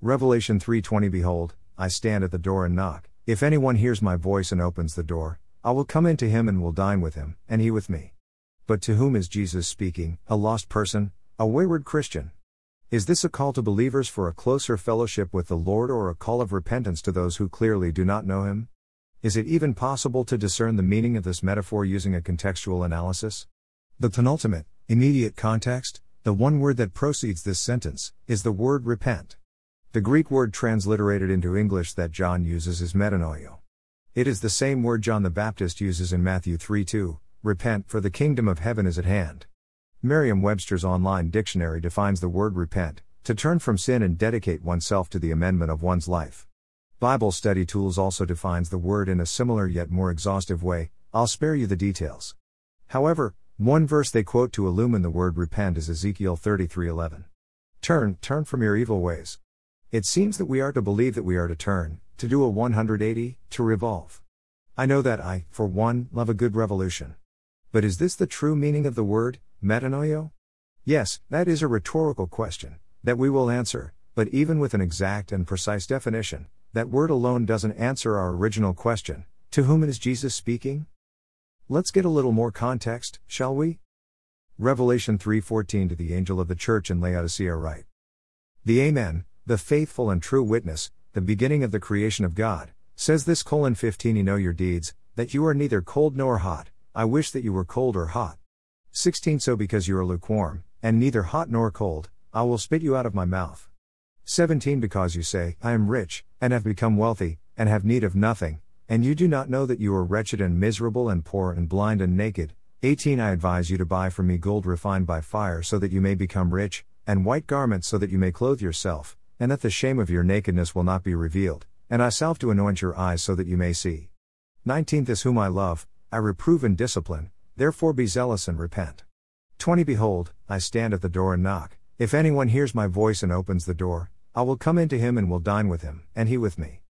Revelation 3:20 Behold, I stand at the door and knock. If anyone hears my voice and opens the door, I will come into him and will dine with him, and he with me. But to whom is Jesus speaking? A lost person? A wayward Christian? Is this a call to believers for a closer fellowship with the Lord or a call of repentance to those who clearly do not know him? Is it even possible to discern the meaning of this metaphor using a contextual analysis? The penultimate, immediate context, the one word that proceeds this sentence, is the word repent. The Greek word transliterated into English that John uses is metanoio. It is the same word John the Baptist uses in Matthew 3 2, repent, for the kingdom of heaven is at hand. Merriam Webster's online dictionary defines the word repent to turn from sin and dedicate oneself to the amendment of one's life. Bible Study Tools also defines the word in a similar yet more exhaustive way. I'll spare you the details. However, one verse they quote to illumine the word repent is Ezekiel 33:11. Turn, turn from your evil ways. It seems that we are to believe that we are to turn, to do a 180, to revolve. I know that I, for one, love a good revolution. But is this the true meaning of the word, metanoio? Yes, that is a rhetorical question, that we will answer, but even with an exact and precise definition, that word alone doesn't answer our original question to whom is Jesus speaking? Let's get a little more context, shall we? Revelation 3:14 to the angel of the church in Laodicea write. The Amen, the faithful and true witness, the beginning of the creation of God, says this colon 15 You know your deeds, that you are neither cold nor hot, I wish that you were cold or hot. 16 So because you are lukewarm, and neither hot nor cold, I will spit you out of my mouth. 17 Because you say, I am rich, and have become wealthy, and have need of nothing, and you do not know that you are wretched and miserable and poor and blind and naked. 18 I advise you to buy from me gold refined by fire so that you may become rich, and white garments so that you may clothe yourself, and that the shame of your nakedness will not be revealed, and eye salve to anoint your eyes so that you may see. 19 is whom I love, I reprove and discipline, therefore be zealous and repent. 20 Behold, I stand at the door and knock, if anyone hears my voice and opens the door, I will come into him and will dine with him, and he with me.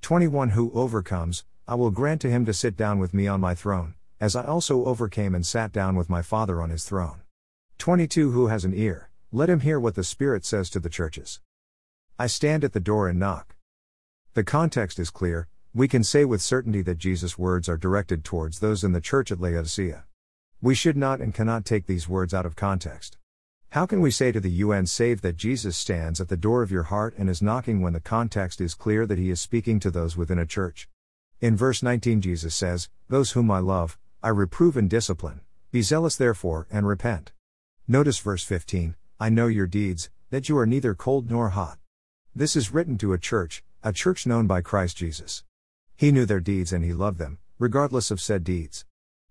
21 Who overcomes, I will grant to him to sit down with me on my throne, as I also overcame and sat down with my Father on his throne. 22 Who has an ear, let him hear what the Spirit says to the churches. I stand at the door and knock. The context is clear, we can say with certainty that Jesus' words are directed towards those in the church at Laodicea. We should not and cannot take these words out of context. How can we say to the UN save that Jesus stands at the door of your heart and is knocking when the context is clear that he is speaking to those within a church? In verse 19, Jesus says, Those whom I love, I reprove and discipline. Be zealous therefore, and repent. Notice verse 15 I know your deeds, that you are neither cold nor hot. This is written to a church, a church known by Christ Jesus. He knew their deeds and he loved them, regardless of said deeds.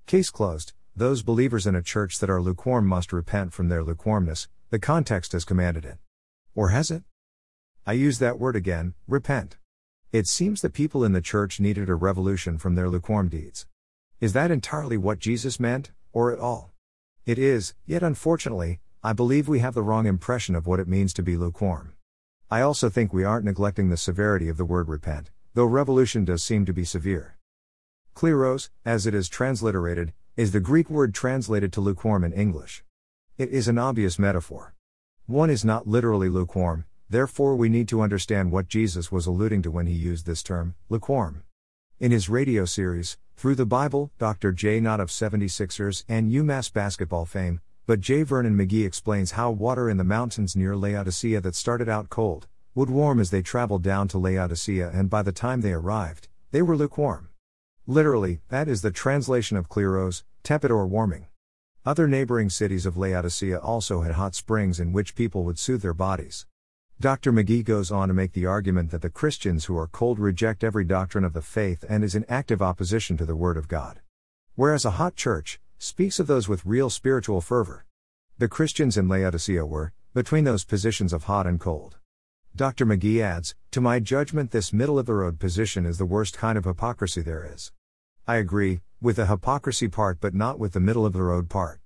Case closed. Those believers in a church that are lukewarm must repent from their lukewarmness, the context has commanded it. Or has it? I use that word again, repent. It seems that people in the church needed a revolution from their lukewarm deeds. Is that entirely what Jesus meant, or at all? It is, yet unfortunately, I believe we have the wrong impression of what it means to be lukewarm. I also think we aren't neglecting the severity of the word repent, though revolution does seem to be severe. Kleros, as it is transliterated, is the Greek word translated to lukewarm in English. It is an obvious metaphor. One is not literally lukewarm, therefore, we need to understand what Jesus was alluding to when he used this term, lukewarm. In his radio series, Through the Bible, Dr. J. not of 76ers and UMass basketball fame, but J. Vernon McGee explains how water in the mountains near Laodicea that started out cold would warm as they traveled down to Laodicea, and by the time they arrived, they were lukewarm. Literally, that is the translation of kleros, tepid or warming. Other neighboring cities of Laodicea also had hot springs in which people would soothe their bodies. Dr. McGee goes on to make the argument that the Christians who are cold reject every doctrine of the faith and is in active opposition to the Word of God. Whereas a hot church speaks of those with real spiritual fervor. The Christians in Laodicea were, between those positions of hot and cold. Dr. McGee adds, To my judgment, this middle of the road position is the worst kind of hypocrisy there is. I agree, with the hypocrisy part but not with the middle of the road part.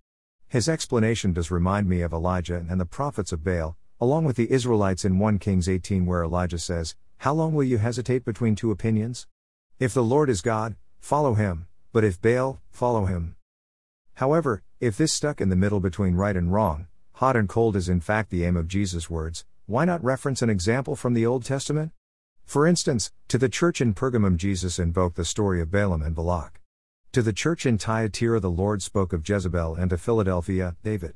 His explanation does remind me of Elijah and the prophets of Baal, along with the Israelites in 1 Kings 18, where Elijah says, How long will you hesitate between two opinions? If the Lord is God, follow him, but if Baal, follow him. However, if this stuck in the middle between right and wrong, hot and cold is in fact the aim of Jesus' words, Why not reference an example from the Old Testament? For instance, to the church in Pergamum, Jesus invoked the story of Balaam and Balak. To the church in Thyatira, the Lord spoke of Jezebel, and to Philadelphia, David.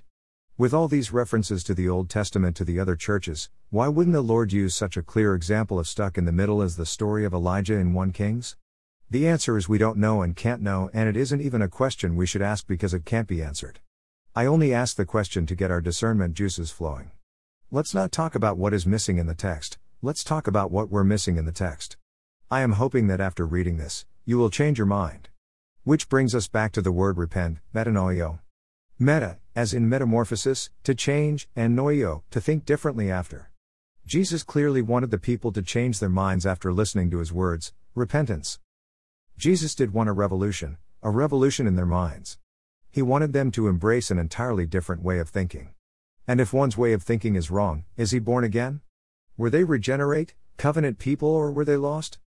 With all these references to the Old Testament to the other churches, why wouldn't the Lord use such a clear example of stuck in the middle as the story of Elijah in 1 Kings? The answer is we don't know and can't know, and it isn't even a question we should ask because it can't be answered. I only ask the question to get our discernment juices flowing. Let's not talk about what is missing in the text, let's talk about what we're missing in the text. I am hoping that after reading this, you will change your mind. Which brings us back to the word repent, metanoio. Meta, as in metamorphosis, to change, and noio, to think differently after. Jesus clearly wanted the people to change their minds after listening to his words, repentance. Jesus did want a revolution, a revolution in their minds. He wanted them to embrace an entirely different way of thinking. And if one's way of thinking is wrong, is he born again? Were they regenerate, covenant people, or were they lost?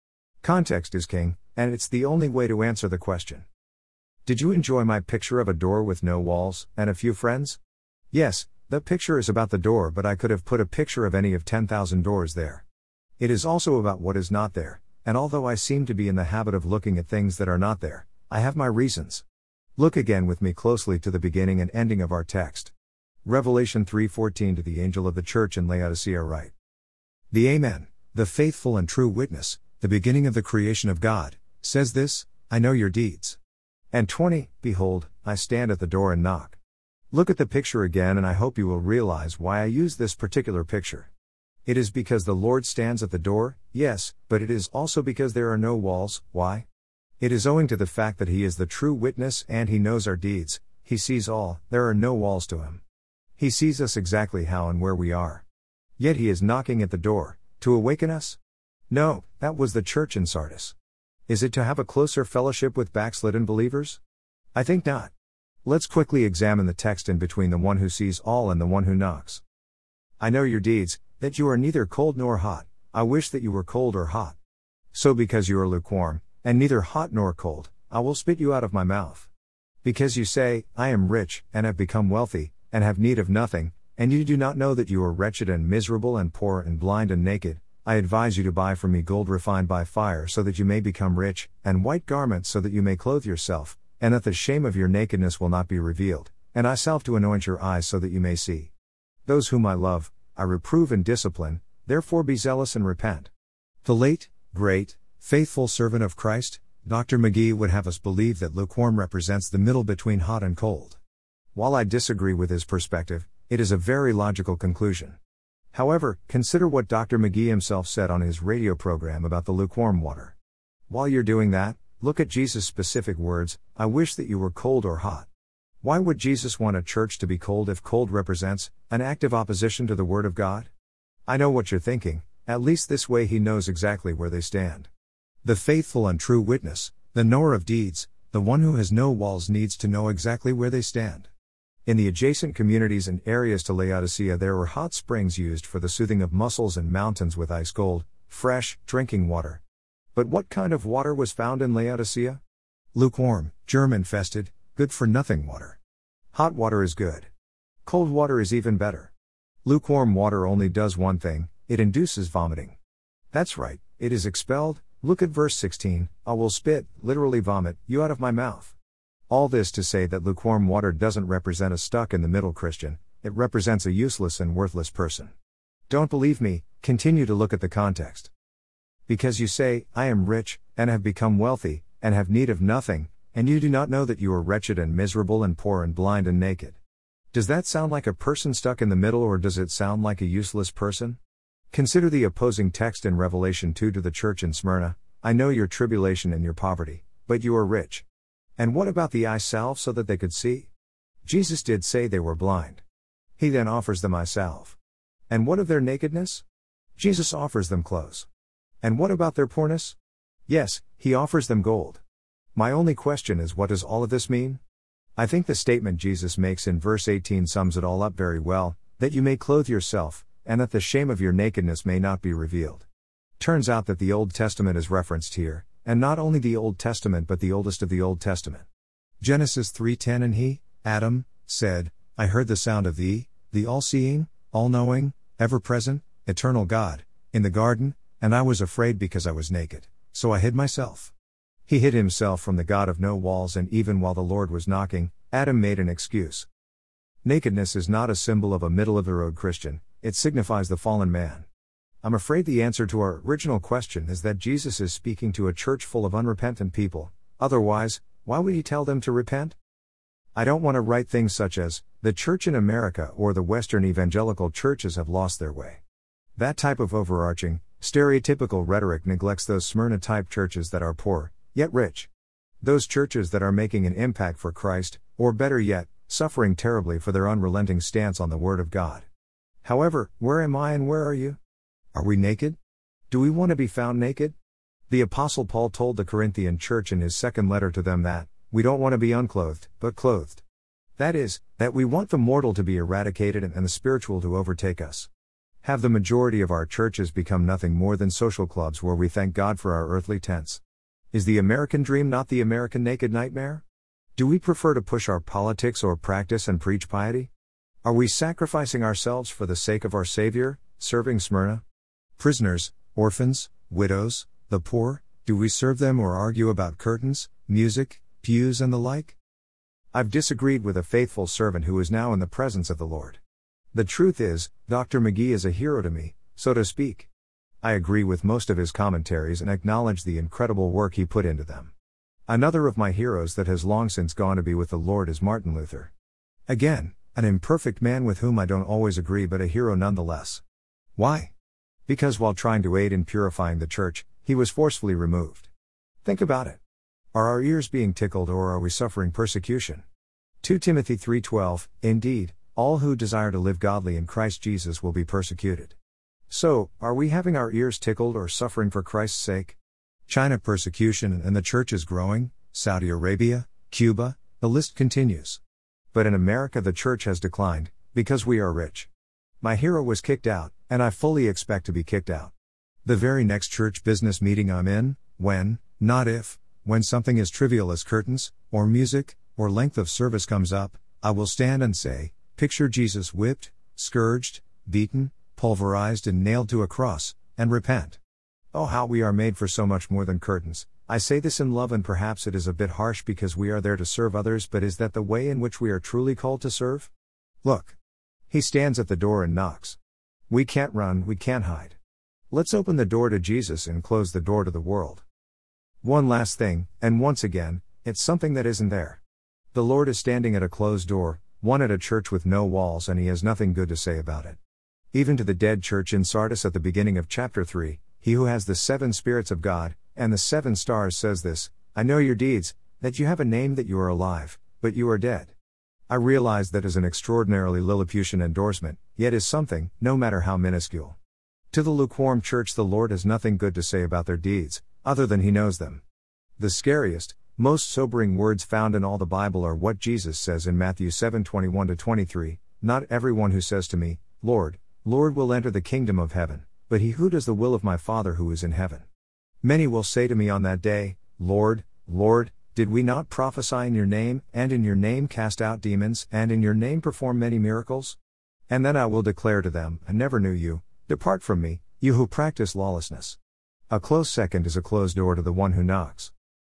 Context is king, and it's the only way to answer the question. Did you enjoy my picture of a door with no walls, and a few friends? Yes, the picture is about the door, but I could have put a picture of any of 10,000 doors there. It is also about what is not there, and although I seem to be in the habit of looking at things that are not there, I have my reasons. Look again with me closely to the beginning and ending of our text. Revelation 3:14 to the angel of the church in Laodicea write. The Amen, the faithful and true witness, the beginning of the creation of God, says this, I know your deeds. And 20, Behold, I stand at the door and knock. Look at the picture again and I hope you will realize why I use this particular picture. It is because the Lord stands at the door, yes, but it is also because there are no walls, why? It is owing to the fact that He is the true witness and He knows our deeds, He sees all, there are no walls to Him. He sees us exactly how and where we are. Yet he is knocking at the door, to awaken us? No, that was the church in Sardis. Is it to have a closer fellowship with backslidden believers? I think not. Let's quickly examine the text in between the one who sees all and the one who knocks. I know your deeds, that you are neither cold nor hot, I wish that you were cold or hot. So because you are lukewarm, and neither hot nor cold, I will spit you out of my mouth. Because you say, I am rich, and have become wealthy, and have need of nothing, and you do not know that you are wretched and miserable and poor and blind and naked, I advise you to buy from me gold refined by fire so that you may become rich, and white garments so that you may clothe yourself, and that the shame of your nakedness will not be revealed, and eye salve to anoint your eyes so that you may see. Those whom I love, I reprove and discipline, therefore be zealous and repent. The late, great, faithful servant of Christ, Dr. McGee would have us believe that lukewarm represents the middle between hot and cold. While I disagree with his perspective, it is a very logical conclusion. However, consider what Dr. McGee himself said on his radio program about the lukewarm water. While you're doing that, look at Jesus' specific words I wish that you were cold or hot. Why would Jesus want a church to be cold if cold represents an active opposition to the Word of God? I know what you're thinking, at least this way he knows exactly where they stand. The faithful and true witness, the knower of deeds, the one who has no walls needs to know exactly where they stand. In the adjacent communities and areas to Laodicea, there were hot springs used for the soothing of muscles and mountains with ice cold, fresh, drinking water. But what kind of water was found in Laodicea? Lukewarm, germ infested, good for nothing water. Hot water is good. Cold water is even better. Lukewarm water only does one thing it induces vomiting. That's right, it is expelled. Look at verse 16 I will spit, literally vomit, you out of my mouth. All this to say that lukewarm water doesn't represent a stuck in the middle Christian, it represents a useless and worthless person. Don't believe me, continue to look at the context. Because you say, I am rich, and have become wealthy, and have need of nothing, and you do not know that you are wretched and miserable and poor and blind and naked. Does that sound like a person stuck in the middle or does it sound like a useless person? Consider the opposing text in Revelation 2 to the church in Smyrna I know your tribulation and your poverty, but you are rich. And what about the eye salve so that they could see? Jesus did say they were blind. He then offers them eye salve. And what of their nakedness? Jesus offers them clothes. And what about their poorness? Yes, he offers them gold. My only question is what does all of this mean? I think the statement Jesus makes in verse 18 sums it all up very well that you may clothe yourself, and that the shame of your nakedness may not be revealed. Turns out that the Old Testament is referenced here, and not only the Old Testament but the oldest of the Old Testament. Genesis 3:10 and he, Adam, said, I heard the sound of thee, the all-seeing, all-knowing, ever-present, Eternal God, in the garden, and I was afraid because I was naked, so I hid myself. He hid himself from the God of no walls, and even while the Lord was knocking, Adam made an excuse. Nakedness is not a symbol of a middle of the road Christian, it signifies the fallen man. I'm afraid the answer to our original question is that Jesus is speaking to a church full of unrepentant people, otherwise, why would he tell them to repent? I don't want to write things such as, the church in America or the Western evangelical churches have lost their way. That type of overarching, stereotypical rhetoric neglects those Smyrna type churches that are poor, yet rich. Those churches that are making an impact for Christ, or better yet, suffering terribly for their unrelenting stance on the Word of God. However, where am I and where are you? Are we naked? Do we want to be found naked? The Apostle Paul told the Corinthian church in his second letter to them that, we don't want to be unclothed, but clothed. That is, that we want the mortal to be eradicated and the spiritual to overtake us. Have the majority of our churches become nothing more than social clubs where we thank God for our earthly tents? Is the American dream not the American naked nightmare? Do we prefer to push our politics or practice and preach piety? Are we sacrificing ourselves for the sake of our Savior, serving Smyrna? Prisoners, orphans, widows, the poor, do we serve them or argue about curtains, music, pews, and the like? I've disagreed with a faithful servant who is now in the presence of the Lord. The truth is, Dr. McGee is a hero to me, so to speak. I agree with most of his commentaries and acknowledge the incredible work he put into them. Another of my heroes that has long since gone to be with the Lord is Martin Luther. Again, an imperfect man with whom I don't always agree, but a hero nonetheless. Why? Because while trying to aid in purifying the church, he was forcefully removed. Think about it. Are our ears being tickled or are we suffering persecution? 2 Timothy 3:12 Indeed, all who desire to live godly in Christ Jesus will be persecuted. So, are we having our ears tickled or suffering for Christ's sake? China persecution and the church is growing, Saudi Arabia, Cuba, the list continues. But in America the church has declined because we are rich. My hero was kicked out, and I fully expect to be kicked out. The very next church business meeting I'm in, when, not if, when something as trivial as curtains, or music, or length of service comes up, I will stand and say, Picture Jesus whipped, scourged, beaten, pulverized, and nailed to a cross, and repent. Oh, how we are made for so much more than curtains. I say this in love, and perhaps it is a bit harsh because we are there to serve others, but is that the way in which we are truly called to serve? Look. He stands at the door and knocks. We can't run, we can't hide. Let's open the door to Jesus and close the door to the world. One last thing, and once again, it's something that isn't there. The Lord is standing at a closed door, one at a church with no walls, and he has nothing good to say about it. Even to the dead church in Sardis at the beginning of chapter 3, he who has the seven spirits of God, and the seven stars says this I know your deeds, that you have a name that you are alive, but you are dead. I realize that is an extraordinarily Lilliputian endorsement, yet is something, no matter how minuscule. To the lukewarm church, the Lord has nothing good to say about their deeds, other than he knows them. The scariest, most sobering words found in all the Bible are what Jesus says in Matthew 7:21 23, Not everyone who says to me, Lord, Lord will enter the kingdom of heaven, but he who does the will of my Father who is in heaven. Many will say to me on that day, Lord, Lord, did we not prophesy in your name, and in your name cast out demons, and in your name perform many miracles? And then I will declare to them, I never knew you, depart from me, you who practice lawlessness. A close second is a closed door to the one who knocks.